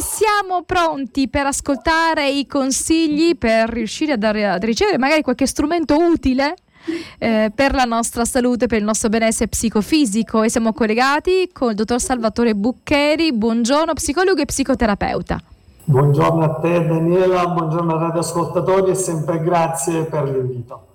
siamo pronti per ascoltare i consigli, per riuscire a, dare, a ricevere magari qualche strumento utile eh, per la nostra salute, per il nostro benessere psicofisico e siamo collegati con il dottor Salvatore Buccheri, buongiorno psicologo e psicoterapeuta. Buongiorno a te Daniela, buongiorno ai radioascoltatori e sempre grazie per l'invito.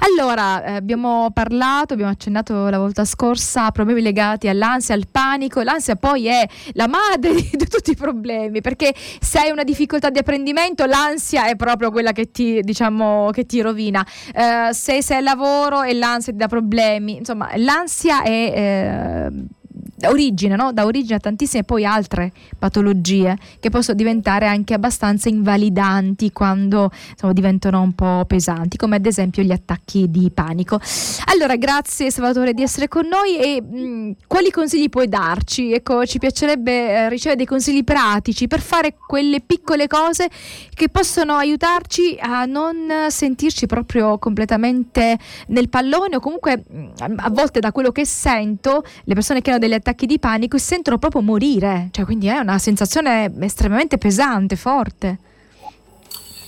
Allora, eh, abbiamo parlato, abbiamo accennato la volta scorsa a problemi legati all'ansia, al panico. L'ansia poi è la madre di, tutti i problemi, perché se hai una difficoltà di apprendimento, l'ansia è proprio quella che ti, diciamo, che ti rovina. Eh, se sei al lavoro e l'ansia ti dà problemi, insomma, l'ansia è... Eh, origine, no? da origine a tantissime poi altre patologie che possono diventare anche abbastanza invalidanti quando insomma, diventano un po' pesanti, come ad esempio gli attacchi di panico. Allora, grazie Salvatore di essere con noi e mh, quali consigli puoi darci? Ecco, ci piacerebbe eh, ricevere dei consigli pratici per fare quelle piccole cose che possono aiutarci a non sentirci proprio completamente nel pallone o comunque a volte da quello che sento le persone che hanno delle attacchi di panico e sentono proprio morire, cioè quindi è una sensazione estremamente pesante, forte.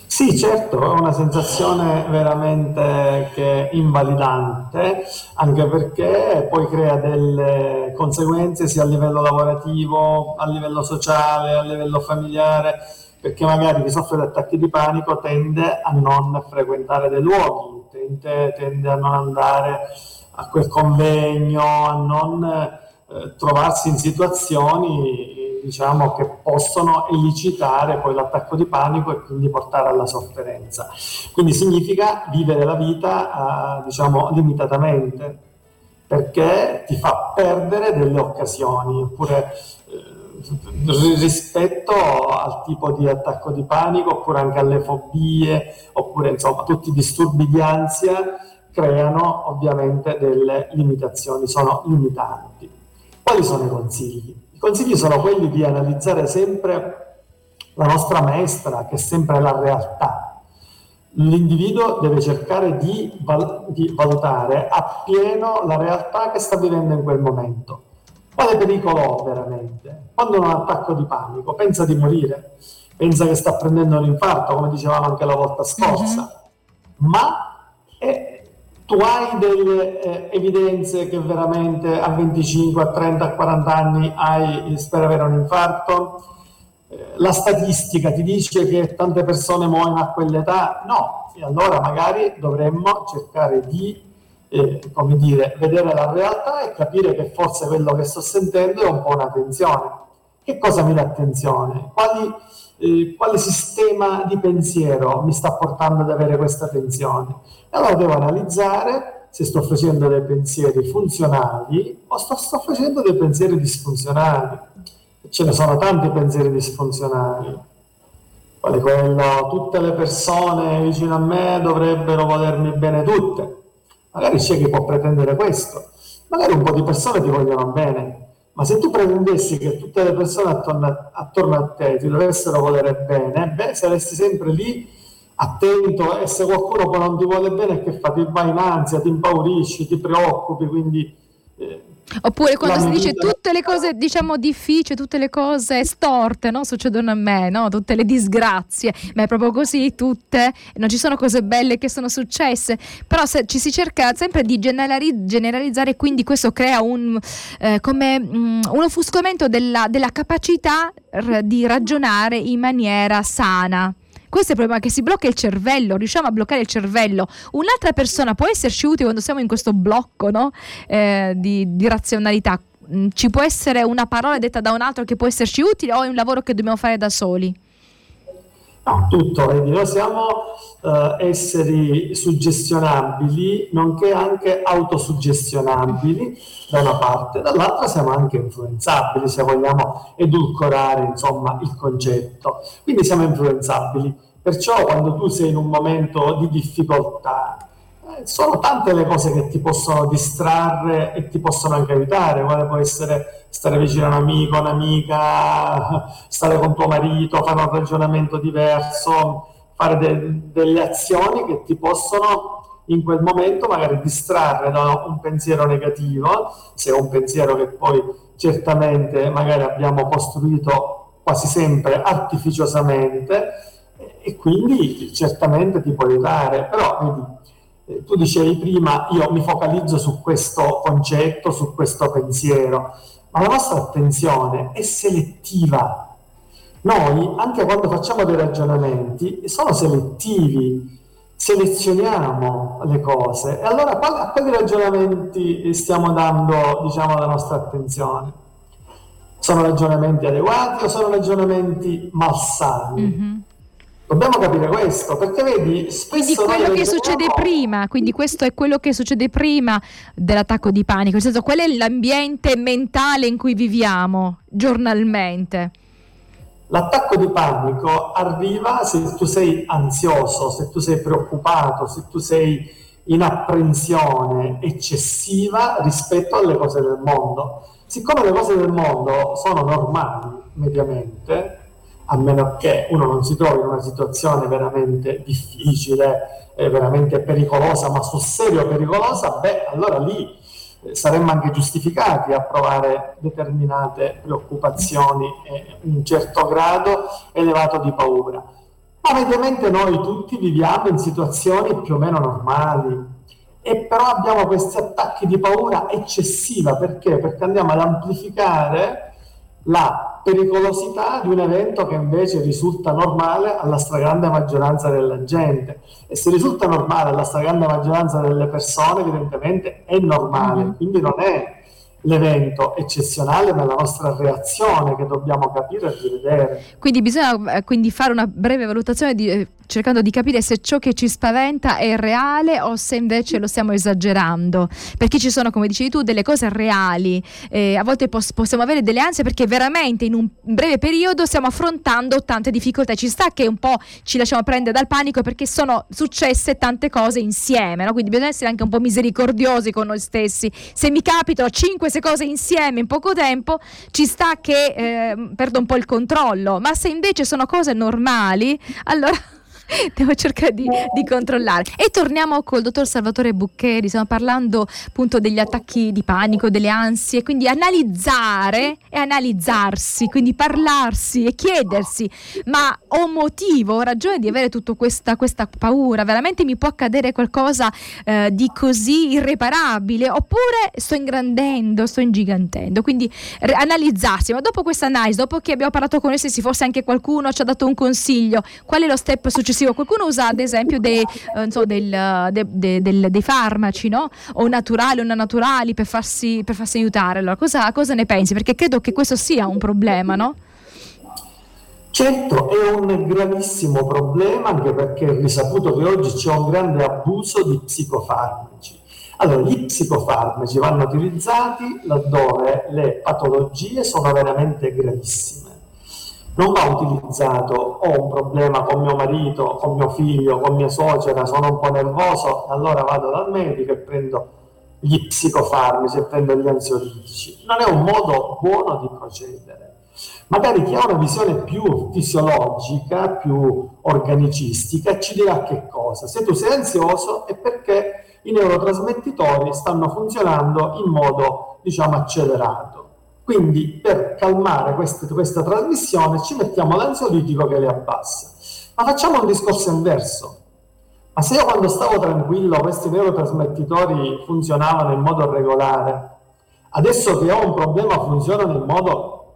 Sì, certo, è una sensazione veramente invalidante, anche perché poi crea delle conseguenze sia a livello lavorativo, a livello sociale, a livello familiare, perché magari chi soffre di attacchi di panico tende a non frequentare dei luoghi, tende, tende a non andare a quel convegno, a non eh, trovarsi in situazioni diciamo, che possono elicitare poi l'attacco di panico e quindi portare alla sofferenza. Quindi significa vivere la vita eh, diciamo, limitatamente perché ti fa perdere delle occasioni oppure eh, rispetto al tipo di attacco di panico oppure anche alle fobie oppure insomma tutti i disturbi di ansia creano ovviamente delle limitazioni, sono limitanti. Quali sono i consigli? I consigli sono quelli di analizzare sempre la nostra maestra, che è sempre la realtà. L'individuo deve cercare di, val- di valutare appieno la realtà che sta vivendo in quel momento. Quale pericolo ho veramente? Quando ho un attacco di panico, pensa di morire, pensa che sta prendendo un infarto, come dicevamo anche la volta scorsa, mm-hmm. ma è, tu hai delle eh, evidenze che veramente a 25, a 30, a 40 anni hai per avere un infarto? Eh, la statistica ti dice che tante persone muoiono a quell'età? No, e allora magari dovremmo cercare di eh, come dire, vedere la realtà e capire che forse quello che sto sentendo è un po' una tensione. Che cosa mi dà attenzione? Quali, eh, quale sistema di pensiero mi sta portando ad avere questa tensione? E allora devo analizzare se sto facendo dei pensieri funzionali o sto, sto facendo dei pensieri disfunzionali. Ce ne sono tanti pensieri disfunzionali, quale quello tutte le persone vicino a me dovrebbero volermi bene tutte. Magari c'è chi può pretendere questo, magari un po' di persone ti vogliono bene, ma se tu pretendessi che tutte le persone attorno a, attorno a te ti dovessero volere bene, beh, saresti sempre lì attento e se qualcuno poi non ti vuole bene che fa? Ti vai in ansia, ti impaurisci, ti preoccupi, quindi... Eh, Oppure quando si dice tutte le cose, diciamo, difficili, tutte le cose storte, no? Succedono a me, no? Tutte le disgrazie, ma è proprio così, tutte, non ci sono cose belle che sono successe, però se, ci si cerca sempre di generalizzare, quindi questo crea un, eh, come, um, un offuscamento della, della capacità r- di ragionare in maniera sana. Questo è il problema che si blocca il cervello, riusciamo a bloccare il cervello. Un'altra persona può esserci utile quando siamo in questo blocco no? eh, di, di razionalità. Mm, ci può essere una parola detta da un altro che può esserci utile o è un lavoro che dobbiamo fare da soli? No, tutto, vedi, noi siamo uh, esseri suggestionabili, nonché anche autosuggestionabili da una parte, dall'altra siamo anche influenzabili, se vogliamo edulcorare insomma, il concetto. Quindi siamo influenzabili. Perciò quando tu sei in un momento di difficoltà, eh, sono tante le cose che ti possono distrarre e ti possono anche aiutare, quale può essere stare vicino a un amico, un'amica, stare con tuo marito, fare un ragionamento diverso, fare de- delle azioni che ti possono in quel momento magari distrarre da un pensiero negativo, se è un pensiero che poi certamente magari abbiamo costruito quasi sempre artificiosamente e quindi certamente ti può aiutare, però vedi, eh, tu dicevi prima io mi focalizzo su questo concetto, su questo pensiero, ma la nostra attenzione è selettiva. Noi, anche quando facciamo dei ragionamenti, sono selettivi, selezioniamo le cose e allora a quali ragionamenti stiamo dando diciamo, la nostra attenzione? Sono ragionamenti adeguati o sono ragionamenti malsani? Mm-hmm. Dobbiamo capire questo, perché vedi, spesso... Quindi quello che succede prima, quindi questo è quello che succede prima dell'attacco di panico, nel senso qual è l'ambiente mentale in cui viviamo giornalmente? L'attacco di panico arriva se tu sei ansioso, se tu sei preoccupato, se tu sei in apprensione eccessiva rispetto alle cose del mondo. Siccome le cose del mondo sono normali mediamente, a meno che uno non si trovi in una situazione veramente difficile, eh, veramente pericolosa, ma sul serio pericolosa, beh, allora lì saremmo anche giustificati a provare determinate preoccupazioni e un certo grado elevato di paura. Ma mediamente noi tutti viviamo in situazioni più o meno normali e però abbiamo questi attacchi di paura eccessiva perché? Perché andiamo ad amplificare la pericolosità di un evento che invece risulta normale alla stragrande maggioranza della gente. E se risulta normale alla stragrande maggioranza delle persone, evidentemente è normale, mm-hmm. quindi non è l'evento eccezionale ma la nostra reazione che dobbiamo capire e rivedere. Quindi bisogna eh, quindi fare una breve valutazione di, eh, cercando di capire se ciò che ci spaventa è reale o se invece lo stiamo esagerando. Perché ci sono, come dicevi tu, delle cose reali. Eh, a volte pos- possiamo avere delle ansie perché veramente in un breve periodo stiamo affrontando tante difficoltà. Ci sta che un po' ci lasciamo prendere dal panico perché sono successe tante cose insieme. No? Quindi bisogna essere anche un po' misericordiosi con noi stessi. Se mi capitano 5 queste cose insieme in poco tempo, ci sta che eh, perdo un po' il controllo. Ma se invece sono cose normali, allora devo cercare di, di, controllare. E torniamo col dottor Salvatore Buccheri, stiamo parlando appunto degli attacchi di panico, delle ansie, quindi analizzare e analizzarsi, quindi parlarsi e chiedersi, ma ho motivo, ho ragione di avere tutta questa, questa paura, veramente mi può accadere qualcosa eh, di così irreparabile, oppure sto ingrandendo, sto ingigantendo, quindi re- analizzarsi, ma dopo questa analisi, dopo che abbiamo parlato con essi, forse anche qualcuno ci ha dato un consiglio, qual è lo step successivo? Successivo. Qualcuno usa ad esempio dei, eh, so, del, de, de, de, dei farmaci, no? o naturali o non naturali per farsi, per farsi aiutare. Allora, cosa, cosa ne pensi? Perché credo che questo sia un problema, no? Certo, è un gravissimo problema anche perché è risaputo che oggi c'è un grande abuso di psicofarmaci. Allora, gli psicofarmaci vanno utilizzati laddove le patologie sono veramente gravissime non va utilizzato ho un problema con mio marito, con mio figlio, con mia suocera, sono un po' nervoso, allora vado dal medico e prendo gli psicofarmaci e prendo gli ansiolitici. Non è un modo buono di procedere. Magari chi ha una visione più fisiologica, più organicistica, ci dirà che cosa. Se tu sei ansioso è perché i neurotrasmettitori stanno funzionando in modo, diciamo, accelerato. Quindi per calmare queste, questa trasmissione ci mettiamo l'ansiolitico che le abbassa. Ma facciamo un discorso inverso. Ma se io quando stavo tranquillo questi neurotrasmettitori funzionavano in modo regolare, adesso che ho un problema funzionano in modo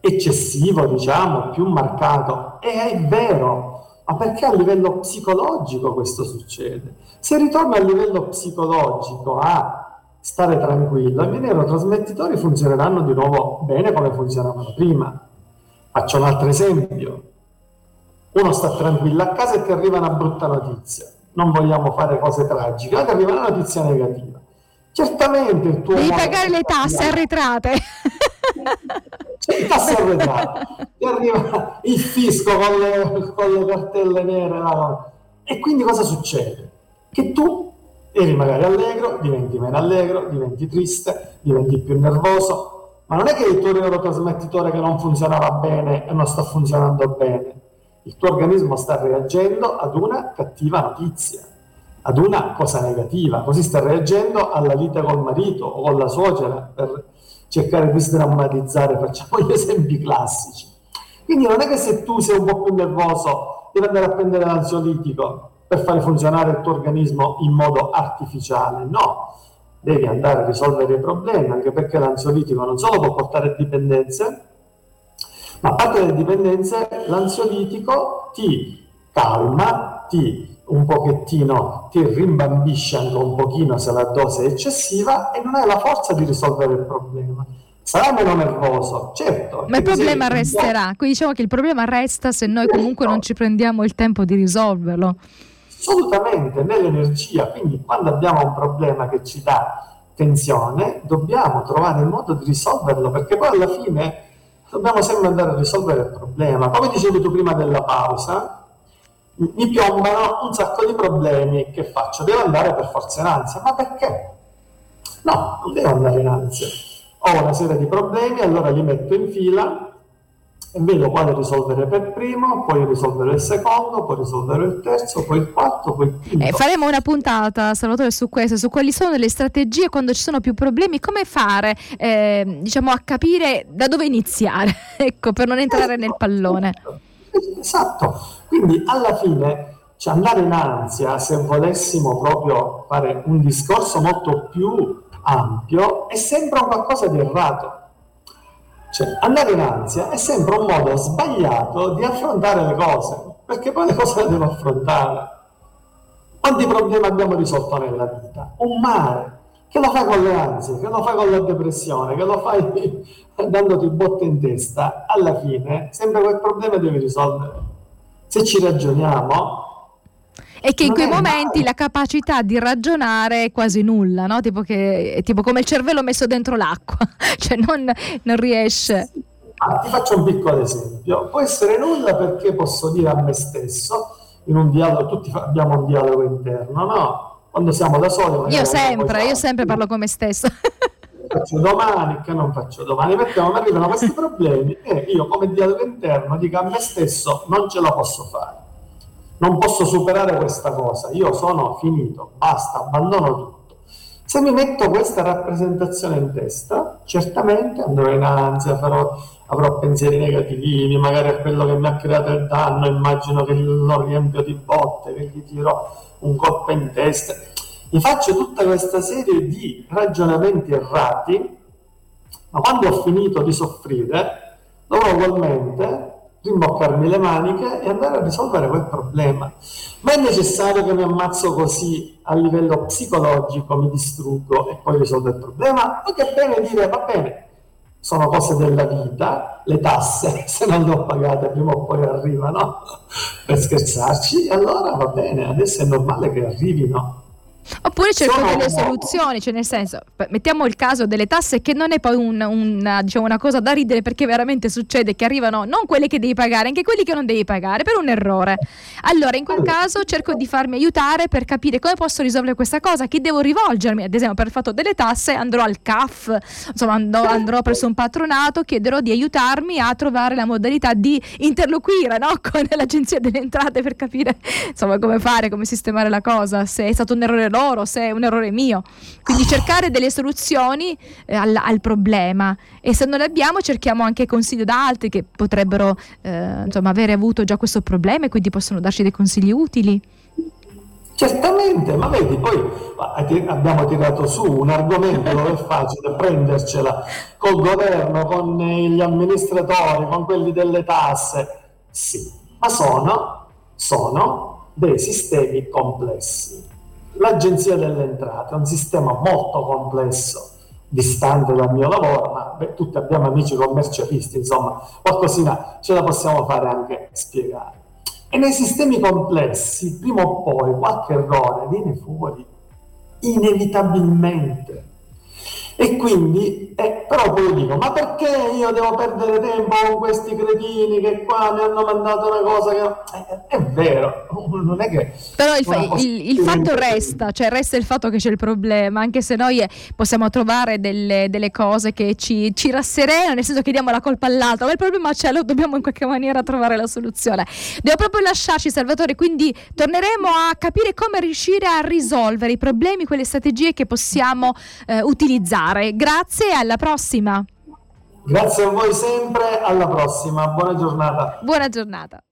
eccessivo, diciamo, più marcato, e è vero, ma perché a livello psicologico questo succede? Se ritorno a livello psicologico a stare tranquillo, i miei neurotrasmettitori funzioneranno di nuovo bene come funzionavano prima. Faccio un altro esempio. Uno sta tranquillo a casa e ti arriva una brutta notizia. Non vogliamo fare cose tragiche, ma ti arriva una notizia negativa. Certamente il tuo... Devi pagare le tasse arretrate. Cioè, tasse arretrate. Ti arriva il fisco con le, con le cartelle nere. E quindi cosa succede? Che tu eri magari allegro, diventi meno allegro, diventi triste, diventi più nervoso, ma non è che il tuo neurotrasmettitore che non funzionava bene e non sta funzionando bene, il tuo organismo sta reagendo ad una cattiva notizia, ad una cosa negativa, così sta reagendo alla lite col marito o con la suocera per cercare di sdrammatizzare, facciamo gli esempi classici. Quindi non è che se tu sei un po' più nervoso devi andare a prendere l'ansiolitico per fare funzionare il tuo organismo in modo artificiale, no, devi andare a risolvere i problemi, anche perché l'ansiolitico non solo può portare dipendenze, ma a parte le dipendenze, l'ansiolitico ti calma, ti un pochettino, ti rimbambisce anche un pochino se la dose è eccessiva e non hai la forza di risolvere il problema. Sarà meno nervoso, certo. Ma il problema resterà, quindi diciamo che il problema resta se noi comunque non ci prendiamo il tempo di risolverlo. Assolutamente, nell'energia, quindi quando abbiamo un problema che ci dà tensione, dobbiamo trovare il modo di risolverlo, perché poi alla fine dobbiamo sempre andare a risolvere il problema. Come dicevi tu prima della pausa, mi piombano un sacco di problemi, che faccio? Devo andare per forza in ansia, ma perché? No, non devo andare in ansia. Ho una serie di problemi, allora li metto in fila e vedo quale risolvere per primo, poi risolvere il secondo, poi risolvere il terzo, poi il quarto, poi il quinto. Eh, faremo una puntata, Salvatore, su questo, su quali sono le strategie quando ci sono più problemi, come fare eh, diciamo, a capire da dove iniziare, ecco, per non entrare nel pallone. Esatto, quindi alla fine cioè andare in ansia, se volessimo proprio fare un discorso molto più ampio, è sempre qualcosa di errato cioè, andare in ansia è sempre un modo sbagliato di affrontare le cose, perché poi le cose le devo affrontare. Quanti problemi abbiamo risolto nella vita? Un mare, che lo fai con le ansie, che lo fai con la depressione, che lo fai dandoti botte in testa, alla fine sempre quel problema devi risolvere. Se ci ragioniamo, e che in quei momenti la capacità di ragionare è quasi nulla, no? tipo, che, è tipo come il cervello messo dentro l'acqua, cioè non, non riesce. Ah, ti faccio un piccolo esempio. Può essere nulla perché posso dire a me stesso, in un dialogo, tutti abbiamo un dialogo interno, no? Quando siamo da soli. Io sempre, io sempre parlo con me stesso. faccio domani, che non faccio domani, perché non arrivano questi problemi e io come dialogo interno dico a me stesso non ce la posso fare non posso superare questa cosa, io sono finito, basta, abbandono tutto. Se mi metto questa rappresentazione in testa, certamente andrò in ansia, farò, avrò pensieri negativi, magari a quello che mi ha creato il danno, immagino che lo riempio di botte, che gli tiro un colpo in testa. Mi faccio tutta questa serie di ragionamenti errati, ma quando ho finito di soffrire, dovrò ugualmente rimboccarmi le maniche e andare a risolvere quel problema. Ma è necessario che mi ammazzo così a livello psicologico, mi distruggo e poi risolvo il problema? O che bene dire, va bene, sono cose della vita, le tasse, se non le ho pagate prima o poi arrivano, per scherzarci, allora va bene, adesso è normale che arrivino. Oppure cerco delle soluzioni, cioè nel senso, mettiamo il caso delle tasse che non è poi un, una, diciamo, una cosa da ridere perché veramente succede che arrivano non quelle che devi pagare, anche quelli che non devi pagare per un errore. Allora in quel caso cerco di farmi aiutare per capire come posso risolvere questa cosa, chi devo rivolgermi, ad esempio per il fatto delle tasse andrò al CAF, insomma andrò, andrò presso un patronato, chiederò di aiutarmi a trovare la modalità di interloquire no? con l'agenzia delle entrate per capire insomma come fare, come sistemare la cosa, se è stato un errore loro, se è un errore mio. Quindi cercare delle soluzioni eh, al, al, problema e se non le abbiamo cerchiamo anche consigli da altri che potrebbero eh, insomma, avere avuto già questo problema e quindi possono darci dei consigli utili. Certamente, ma vedi, poi abbiamo tirato su un argomento dove è facile prendercela col governo, con gli amministratori, con quelli delle tasse. Sì, ma sono, sono dei sistemi complessi. L'Agenzia delle Entrate un sistema molto complesso, distante dal mio lavoro, ma beh, tutti abbiamo amici commercialisti, insomma, qualcosina ce la possiamo fare anche spiegare. E nei sistemi complessi, prima o poi, qualche errore viene fuori, inevitabilmente. E quindi, eh, però poi dico, ma perché io devo perdere tempo con questi cretini che qua mi hanno mandato una cosa che... Eh, è vero, non è che... Però il, fa- il, il fatto resta, cioè resta il fatto che c'è il problema, anche se noi eh, possiamo trovare delle, delle cose che ci, ci, rasserenano, nel senso che diamo la colpa all'altro, ma il problema c'è, lo dobbiamo in qualche maniera trovare la soluzione. Devo proprio lasciarci, Salvatore, quindi torneremo a capire come riuscire a risolvere i problemi, quelle strategie che possiamo eh, utilizzare fare. Grazie e alla prossima. Grazie a voi sempre, alla prossima, buona giornata. Buona giornata.